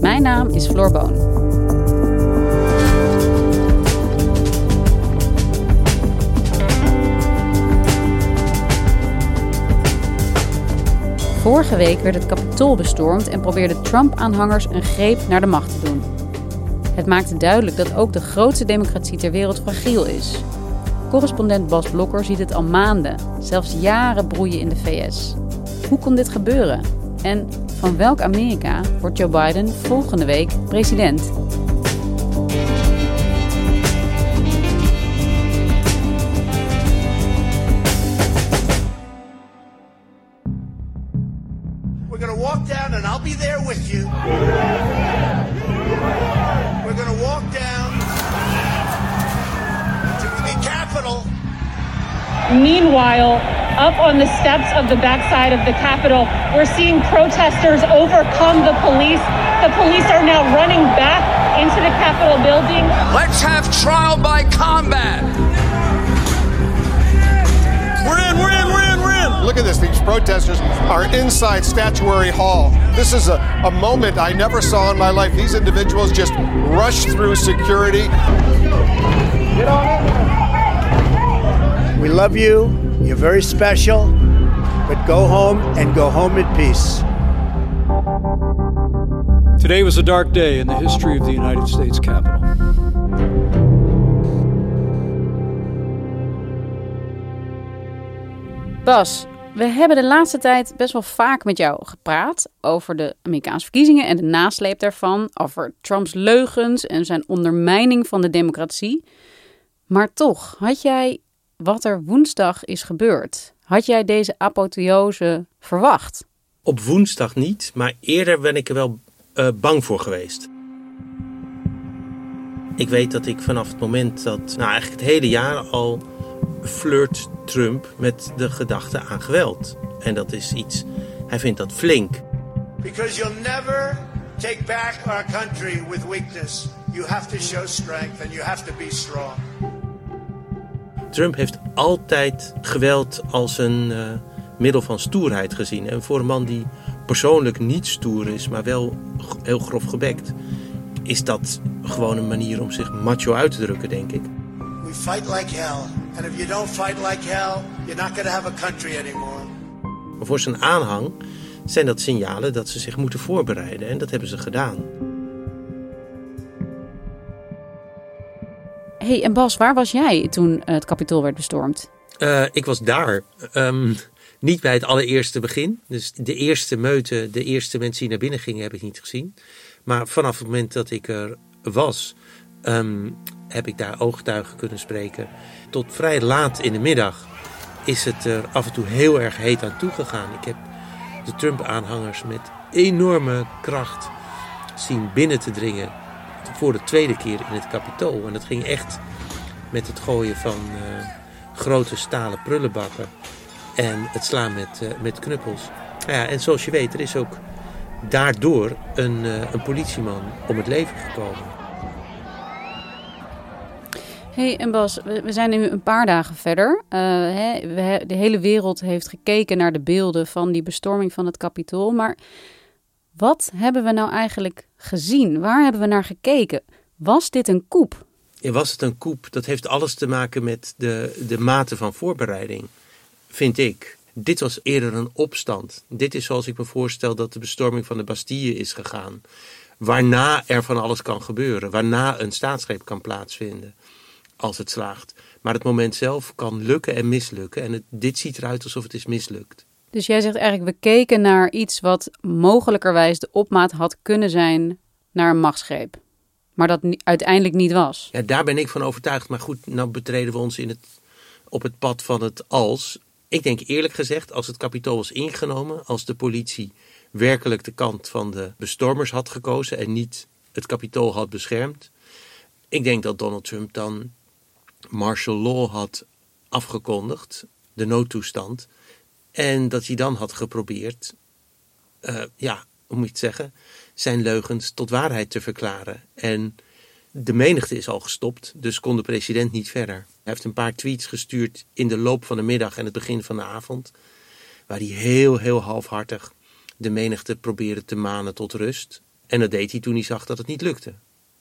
Mijn naam is Floor Boon. Vorige week werd het Capitool bestormd en probeerden Trump-aanhangers een greep naar de macht te doen. Het maakte duidelijk dat ook de grootste democratie ter wereld fragiel is. Correspondent Bas Blokker ziet het al maanden, zelfs jaren broeien in de VS. Hoe kon dit gebeuren? En van welk Amerika wordt Joe Biden volgende week president? We're going to walk down, and I'll be there with you. We're going to walk down to the Capitol. Meanwhile, up on the steps of the backside of the Capitol, we're seeing protesters overcome the police. The police are now running back into the Capitol building. Let's have trial by combat. We're in, we're in, we're in, we're in. Look at this. These protesters are inside Statuary Hall. This is a, a moment I never saw in my life. These individuals just rush through security. We love you. You're very special. But go home and go home in peace. Today was a dark day in the history of the United States Capitol. Bas, we hebben de laatste tijd best wel vaak met jou gepraat over de Amerikaanse verkiezingen en de nasleep daarvan, over Trumps leugens en zijn ondermijning van de democratie. Maar toch, had jij wat er woensdag is gebeurd, had jij deze apotheose verwacht? Op woensdag niet, maar eerder ben ik er wel uh, bang voor geweest. Ik weet dat ik vanaf het moment dat, nou eigenlijk het hele jaar al, flirt Trump met de gedachte aan geweld. En dat is iets, hij vindt dat flink. Because you'll never take back our country with weakness. You have to show strength and you have to be strong. Trump heeft altijd geweld als een uh, middel van stoerheid gezien. En voor een man die persoonlijk niet stoer is, maar wel heel grof gebekt, is dat gewoon een manier om zich macho uit te drukken, denk ik. We fight like hell. And if you don't fight like hell, you're not going to have a country anymore. Maar voor zijn aanhang zijn dat signalen dat ze zich moeten voorbereiden. En dat hebben ze gedaan. Hey, en Bas, waar was jij toen het kapitool werd bestormd? Uh, ik was daar. Um, niet bij het allereerste begin. Dus de eerste meute, de eerste mensen die naar binnen gingen, heb ik niet gezien. Maar vanaf het moment dat ik er was, um, heb ik daar ooggetuigen kunnen spreken. Tot vrij laat in de middag is het er af en toe heel erg heet aan toegegaan. Ik heb de Trump-aanhangers met enorme kracht zien binnen te dringen. Voor de tweede keer in het kapitool. En dat ging echt met het gooien van uh, grote stalen prullenbakken. En het slaan met, uh, met knuppels. Ja, en zoals je weet, er is ook daardoor een, uh, een politieman om het leven gekomen. hey, en Bas, we zijn nu een paar dagen verder. Hè, de hele wereld heeft gekeken naar de beelden van die bestorming van het kapitool. Maar wat hebben we nou eigenlijk gezien? Waar hebben we naar gekeken? Was dit een koep? Ja, was het een koep? Dat heeft alles te maken met de, de mate van voorbereiding, vind ik. Dit was eerder een opstand. Dit is zoals ik me voorstel dat de bestorming van de Bastille is gegaan. Waarna er van alles kan gebeuren. Waarna een staatsgreep kan plaatsvinden. Als het slaagt. Maar het moment zelf kan lukken en mislukken. En dit ziet eruit alsof het is mislukt. Dus jij zegt eigenlijk, we keken naar iets wat mogelijkerwijs de opmaat had kunnen zijn naar een machtsgreep. Maar dat uiteindelijk niet was. Ja, daar ben ik van overtuigd. Maar goed, nou betreden we ons in het, op het pad van het als. Ik denk eerlijk gezegd, als het kapitool was ingenomen, als de politie werkelijk de kant van de bestormers had gekozen en niet het kapitool had beschermd. Ik denk dat Donald Trump dan martial law had afgekondigd, de noodtoestand. En dat hij dan had geprobeerd, uh, ja, hoe moet je het zeggen, zijn leugens tot waarheid te verklaren. En de menigte is al gestopt, dus kon de president niet verder. Hij heeft een paar tweets gestuurd in de loop van de middag en het begin van de avond, waar hij heel, heel halfhartig de menigte probeerde te manen tot rust. En dat deed hij toen hij zag dat het niet lukte.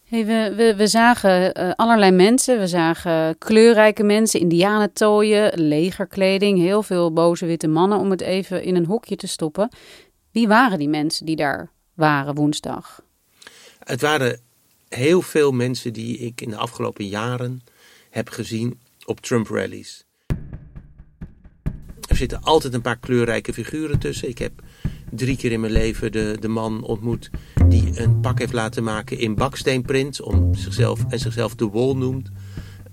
We, we, we zagen uh, allerlei mensen. We zagen kleurrijke mensen, indianentooien, legerkleding, heel veel boze witte mannen om het even in een hokje te stoppen. Wie waren die mensen die daar waren woensdag? Het waren heel veel mensen die ik in de afgelopen jaren heb gezien op Trump-rallies. Er zitten altijd een paar kleurrijke figuren tussen. Ik heb drie keer in mijn leven de, de man ontmoet die een pak heeft laten maken in baksteenprint om zichzelf, en zichzelf de Wall noemt.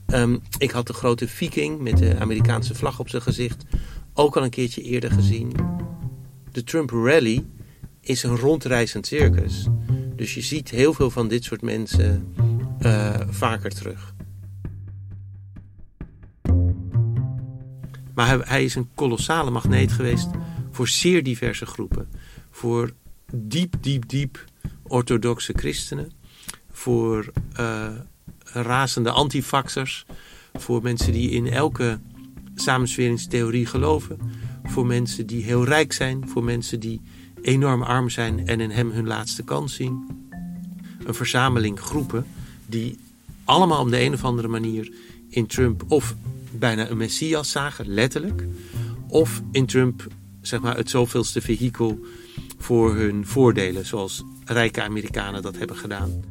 Um, ik had de grote viking met de Amerikaanse vlag op zijn gezicht ook al een keertje eerder gezien. De Trump Rally is een rondreizend circus. Dus je ziet heel veel van dit soort mensen uh, vaker terug. Maar hij is een kolossale magneet geweest voor zeer diverse groepen. Voor diep, diep, diep orthodoxe christenen. Voor uh, razende antifaxers. Voor mensen die in elke samensweringstheorie geloven. Voor mensen die heel rijk zijn. Voor mensen die enorm arm zijn en in hem hun laatste kans zien. Een verzameling groepen die allemaal op de een of andere manier in Trump of bijna een messias zagen, letterlijk. Of in Trump zeg maar, het zoveelste vehikel voor hun voordelen, zoals rijke Amerikanen dat hebben gedaan.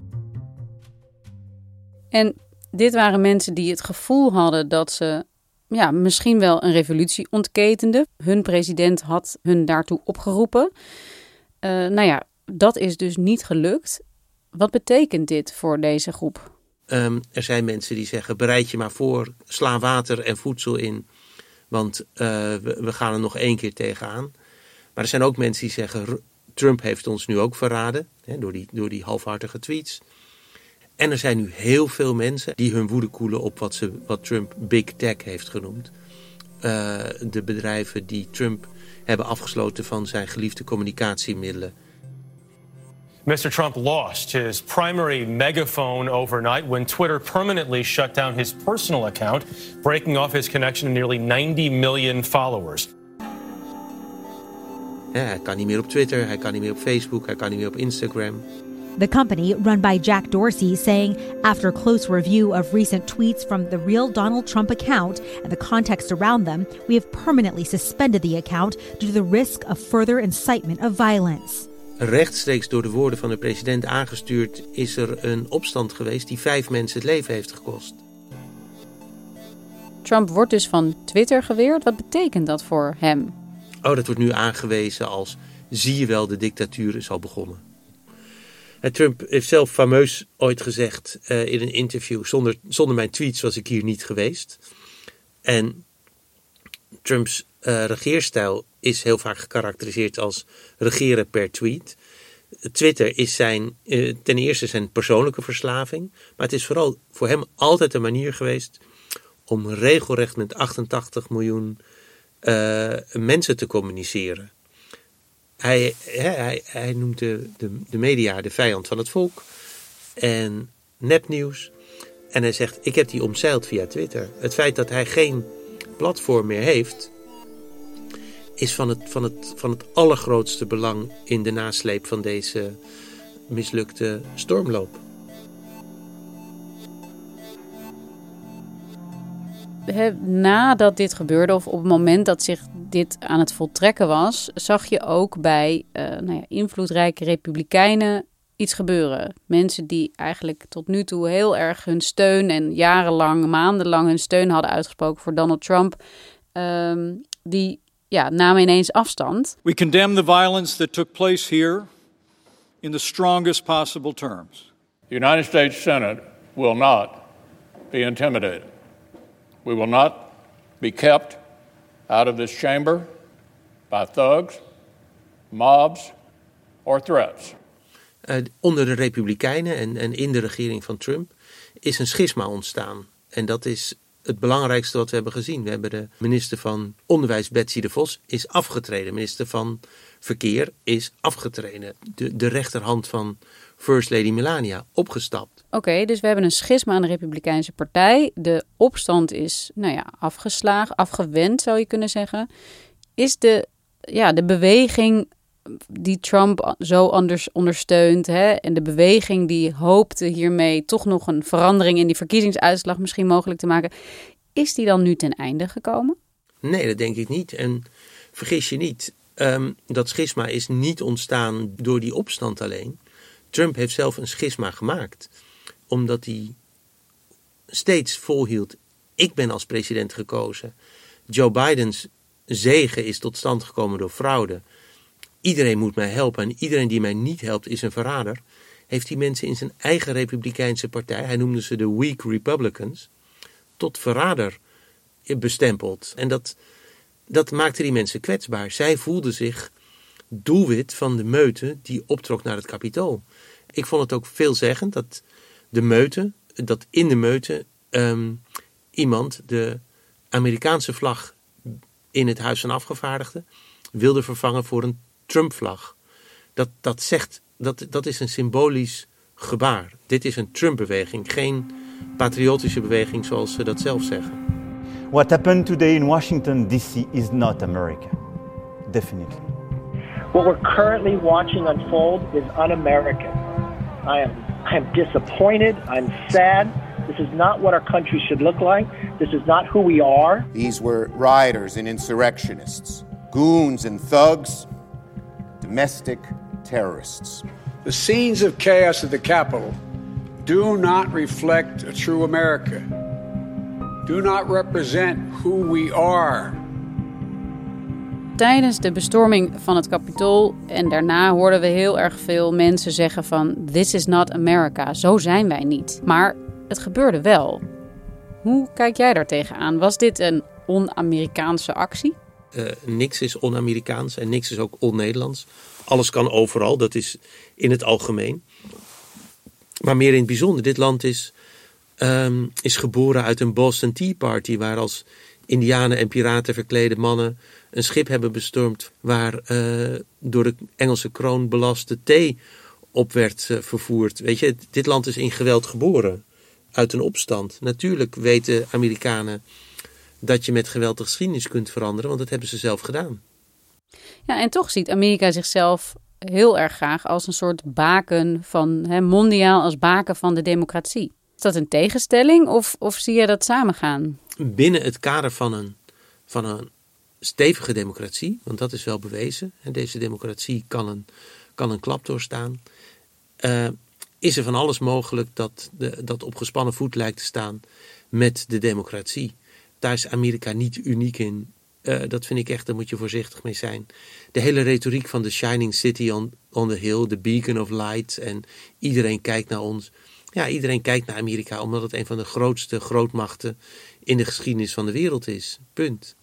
En dit waren mensen die het gevoel hadden dat ze ja, misschien wel een revolutie ontketenden. Hun president had hun daartoe opgeroepen. Uh, nou ja, dat is dus niet gelukt. Wat betekent dit voor deze groep? Um, er zijn mensen die zeggen: bereid je maar voor, sla water en voedsel in want uh, we, we, gaan er nog één keer tegenaan. Maar er zijn ook mensen die zeggen: Trump heeft ons nu ook verraden. Hè, door, die, door die halfhartige tweets. En er zijn nu heel veel mensen die hun woede koelen op wat, ze, wat Trump Big Tech heeft genoemd. Uh, de bedrijven die Trump hebben afgesloten van zijn geliefde communicatiemiddelen. Mr. Trump lost his primary megaphone overnight when Twitter permanently shut down his personal account, breaking off his connection to nearly 90 million followers. Ja, hij kan niet meer op Twitter, hij kan niet meer op Facebook, hij kan niet meer op Instagram. The company, run by Jack Dorsey, saying after a close review of recent tweets from the real Donald Trump account and the context around them, we have permanently suspended the account due to the risk of further incitement of violence. Rechtstreeks door de woorden van de president aangestuurd is er een opstand geweest die vijf mensen het leven heeft gekost. Trump wordt dus van Twitter geweerd. Wat betekent dat voor hem? Oh, dat wordt nu aangewezen als zie je wel, de dictatuur is al begonnen. Trump heeft zelf fameus ooit gezegd uh, in een interview: zonder, zonder mijn tweets was ik hier niet geweest. En Trumps uh, regeerstijl is heel vaak gekarakteriseerd als regeren per tweet. Twitter is zijn, uh, ten eerste zijn persoonlijke verslaving, maar het is vooral voor hem altijd een manier geweest om regelrecht met 88 miljoen uh, mensen te communiceren. Hij, hij, hij noemt de, de, de media de vijand van het volk en nepnieuws. En hij zegt: Ik heb die omzeild via Twitter. Het feit dat hij geen platform meer heeft, is van het, van, het, van het allergrootste belang in de nasleep van deze mislukte stormloop. Nadat dit gebeurde, of op het moment dat zich dit aan het voltrekken was, zag je ook bij uh, nou ja, invloedrijke republikeinen iets gebeuren. Mensen die eigenlijk tot nu toe heel erg hun steun en jarenlang, maandenlang hun steun hadden uitgesproken voor Donald Trump, um, die ja, namen ineens afstand. We condemn the violence that took place here in the strongest possible terms. The United States Senate will not be intimidated. We will not be kept out of this chamber by thugs, mobs, or threats. Uh, onder de Republikeinen en, en in de regering van Trump is een schisma ontstaan. En dat is het belangrijkste wat we hebben gezien. We hebben de minister van Onderwijs, Betsy de Vos, is afgetreden. Minister van Verkeer is afgetreden. De, de rechterhand van First Lady Melania opgestapt. Oké, dus we hebben een schisma aan de Republikeinse Partij. De opstand is, nou ja, afgeslagen, afgewend zou je kunnen zeggen. Is de, ja, de beweging die Trump zo anders ondersteunt hè, en de beweging die hoopte hiermee toch nog een verandering in die verkiezingsuitslag misschien mogelijk te maken, is die dan nu ten einde gekomen? Nee, dat denk ik niet. En vergis je niet, ehm, dat schisma is niet ontstaan door die opstand alleen. Trump heeft zelf een schisma gemaakt, omdat hij steeds volhield: ik ben als president gekozen. Joe Bidens zegen is tot stand gekomen door fraude iedereen moet mij helpen en iedereen die mij niet helpt is een verrader, heeft die mensen in zijn eigen Republikeinse partij, hij noemde ze de Weak Republicans, tot verrader bestempeld. En dat, dat maakte die mensen kwetsbaar. Zij voelden zich doelwit van de meute die optrok naar het kapitool. Ik vond het ook veelzeggend dat de meute, dat in de meute ehm, iemand de Amerikaanse vlag in het Huis van Afgevaardigden wilde vervangen voor een Trump-vlag. Dat, dat zegt, dat, dat is een symbolisch gebaar. Dit is een Trump-beweging, geen patriotische beweging zoals ze dat zelf zeggen. What happened today in Washington D.C. is not America. Definitely. What we're currently watching unfold is un-American. I am, I am disappointed. I'm sad. This is not what our country should look like. This is not who we are. These were rioters and insurrectionists, goons and thugs domestic terrorists. The scenes of chaos at the Capitol do not reflect a true America, do not represent who we are. Tijdens de bestorming van het Capitool en daarna hoorden we heel erg veel mensen zeggen van this is not America, zo zijn wij niet. Maar het gebeurde wel. Hoe kijk jij daar tegenaan? Was dit een on-Amerikaanse actie? Uh, niks is on-Amerikaans en niks is ook on-Nederlands. Alles kan overal, dat is in het algemeen. Maar meer in het bijzonder, dit land is, um, is geboren uit een Boston Tea Party, waar als indianen en piraten verklede mannen een schip hebben bestormd waar uh, door de Engelse kroon belaste thee op werd uh, vervoerd. Weet je, dit land is in geweld geboren, uit een opstand. Natuurlijk weten Amerikanen dat je met geweld de geschiedenis kunt veranderen, want dat hebben ze zelf gedaan. Ja, en toch ziet Amerika zichzelf heel erg graag als een soort baken van hè, mondiaal als baken van de democratie. Is dat een tegenstelling of, of zie je dat samengaan? Binnen het kader van een, van een stevige democratie, want dat is wel bewezen, en deze democratie kan een, kan een klap doorstaan, uh, is er van alles mogelijk dat, de, dat op gespannen voet lijkt te staan met de democratie daar is Amerika niet uniek in. Uh, dat vind ik echt, daar moet je voorzichtig mee zijn. De hele retoriek van de Shining City on, on the Hill, the Beacon of Light. En iedereen kijkt naar ons. Ja, iedereen kijkt naar Amerika omdat het een van de grootste grootmachten in de geschiedenis van de wereld is. Punt.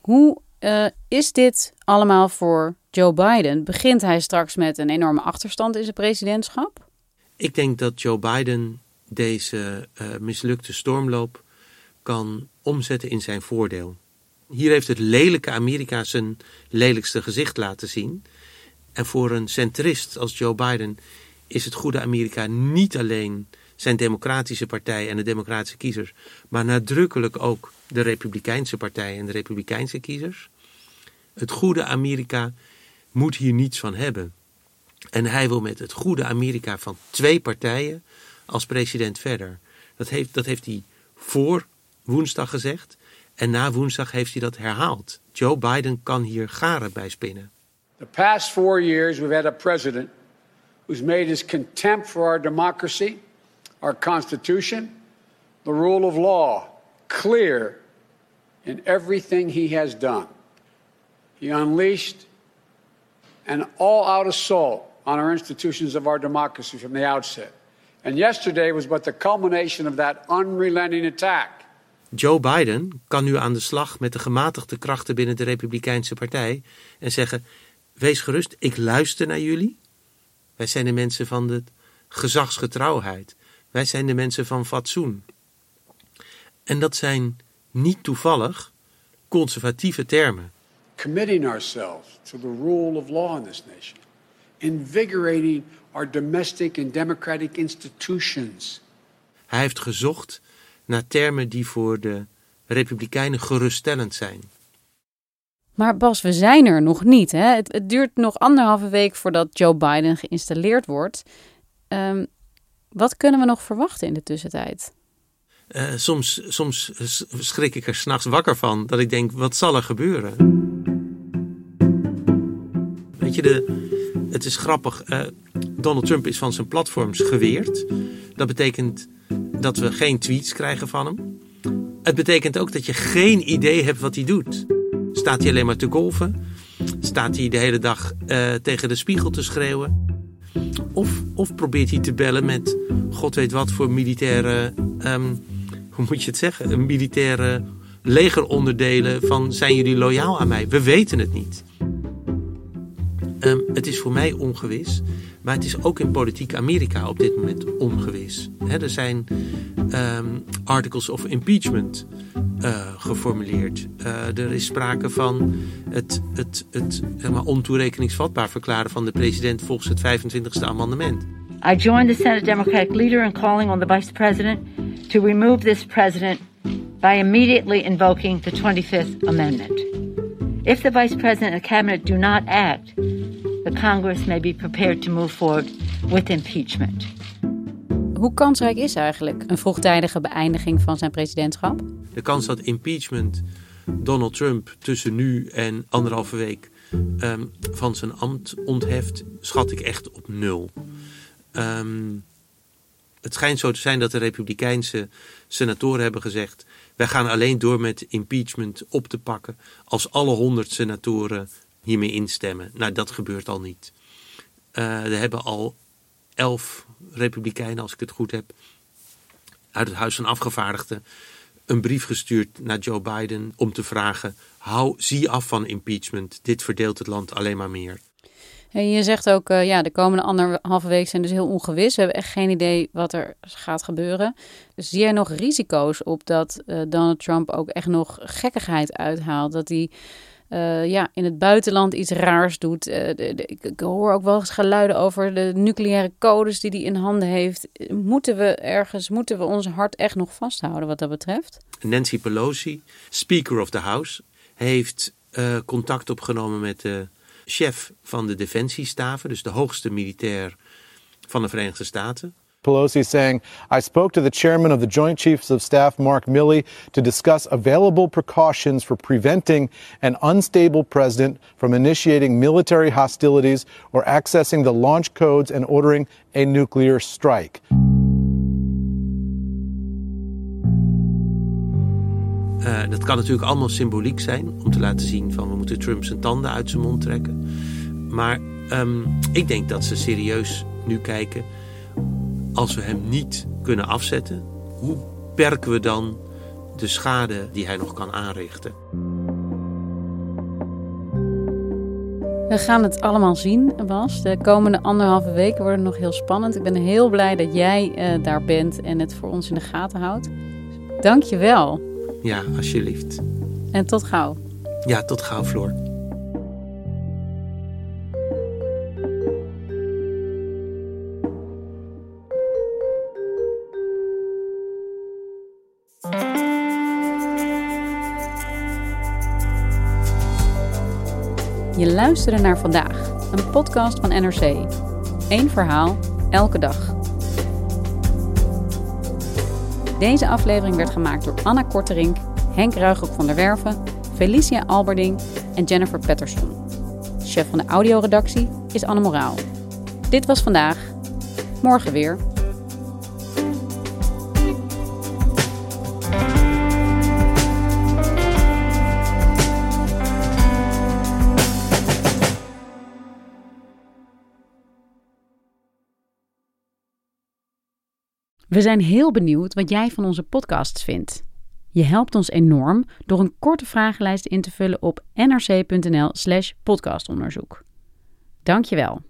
Hoe uh, is dit allemaal voor Joe Biden? Begint hij straks met een enorme achterstand in zijn presidentschap? Ik denk dat Joe Biden deze uh, mislukte stormloop kan omzetten in zijn voordeel. Hier heeft het lelijke Amerika zijn lelijkste gezicht laten zien. En voor een centrist als Joe Biden is het goede Amerika niet alleen zijn democratische partij en de democratische kiezers, maar nadrukkelijk ook de Republikeinse partij en de Republikeinse kiezers. Het goede Amerika moet hier niets van hebben. En hij wil met het goede Amerika van twee partijen als president verder. Dat heeft, dat heeft hij voor woensdag gezegd. En na woensdag heeft hij dat herhaald. Joe Biden kan hier garen bij spinnen. The past four years we've had a president who's made his contempt for our democracy, our Constitution, the rule of law clear in everything he has done. He unleashed an all out assault on our institutions of our democracy from the outset. And yesterday was but the culmination of that unrelenting attack. Joe Biden kan nu aan de slag met de gematigde krachten binnen de Republikeinse Partij en zeggen: Wees gerust, ik luister naar jullie. Wij zijn de mensen van de gezagsgetrouwheid. Wij zijn de mensen van fatsoen. En dat zijn niet toevallig conservatieve termen. Committing ourselves to the rule of law in this nation, invigorating our domestic and democratic institutions. Hij heeft gezocht naar termen die voor de Republikeinen geruststellend zijn. Maar Bas, we zijn er nog niet. Hè? Het, het duurt nog anderhalve week voordat Joe Biden geïnstalleerd wordt. Um, wat kunnen we nog verwachten in de tussentijd? Uh, soms, soms schrik ik er s'nachts wakker van. Dat ik denk, wat zal er gebeuren? Weet je, de, het is grappig. Uh, Donald Trump is van zijn platforms geweerd. Dat betekent dat we geen tweets krijgen van hem. Het betekent ook dat je geen idee hebt wat hij doet. Staat hij alleen maar te golven? Staat hij de hele dag uh, tegen de spiegel te schreeuwen? Of, of probeert hij te bellen met god weet wat voor militaire, um, hoe moet je het zeggen, een militaire legeronderdelen van zijn jullie loyaal aan mij? We weten het niet. Um, het is voor mij ongewis. Maar het is ook in politiek Amerika op dit moment ongewis. er zijn um, articles of impeachment uh, geformuleerd. Uh, er is sprake van het, het, het zeg ontoerekeningsvatbaar verklaren van de president volgens het 25e amendement. I join the Senate Democratic leader in calling on the vice president to remove this president by immediately invoking the 25th amendment. If the vice president and cabinet do not act, the Congress may be prepared to move forward with impeachment. Hoe kansrijk is eigenlijk een vroegtijdige beëindiging van zijn presidentschap? De kans dat impeachment Donald Trump tussen nu en anderhalve week um, van zijn ambt ontheft, schat ik echt op nul. Um, het schijnt zo te zijn dat de Republikeinse senatoren hebben gezegd: wij gaan alleen door met impeachment op te pakken als alle honderd senatoren hiermee instemmen. Nou, dat gebeurt al niet. Uh, er hebben al elf republikeinen, als ik het goed heb, uit het Huis van Afgevaardigden een brief gestuurd naar Joe Biden om te vragen: hou, zie af van impeachment. Dit verdeelt het land alleen maar meer. En je zegt ook, uh, ja, de komende anderhalve week zijn dus heel ongewis. We hebben echt geen idee wat er gaat gebeuren. Zie jij nog risico's op dat uh, Donald Trump ook echt nog gekkigheid uithaalt? Dat hij uh, ja, in het buitenland iets raars doet. De, ik, hoor ook wel eens geluiden over de nucleaire codes die hij in handen heeft. Moeten we ergens, moeten we ons hart echt nog vasthouden wat dat betreft? Nancy Pelosi, Speaker of the House, heeft contact opgenomen met de chef van de defensiestaven, dus de hoogste militair van de Verenigde Staten. Pelosi saying, I spoke to the chairman of the Joint Chiefs of Staff, Mark Milley, to discuss available precautions for preventing an unstable president from initiating military hostilities or accessing the launch codes and ordering a nuclear strike. Uh, dat kan natuurlijk allemaal symboliek zijn om te laten zien van we moeten Trump zijn tanden uit zijn mond trekken. Maar um, ik denk dat ze serieus nu kijken, als we hem niet kunnen afzetten, hoe perken we dan de schade die hij nog kan aanrichten? We gaan het allemaal zien, Bas. De komende anderhalve weken worden nog heel spannend. Ik ben heel blij dat jij uh, daar bent en het voor ons in de gaten houdt. Dank je wel. Ja, alsjeblieft. En tot gauw. Ja, tot gauw, Floor. Je luisterde naar vandaag, een podcast van NRC. Eén verhaal, elke dag. Deze aflevering werd gemaakt door Anna Korterink, Henk Ruigrok van der Werven, Felicia Alberding en Jennifer Patterson. Chef van de audioredactie is Anne Moraal. Dit was vandaag. Morgen weer. We zijn heel benieuwd wat jij van onze podcasts vindt. Je helpt ons enorm door een korte vragenlijst in te vullen op nrc.nl/slash podcastonderzoek. Dankjewel.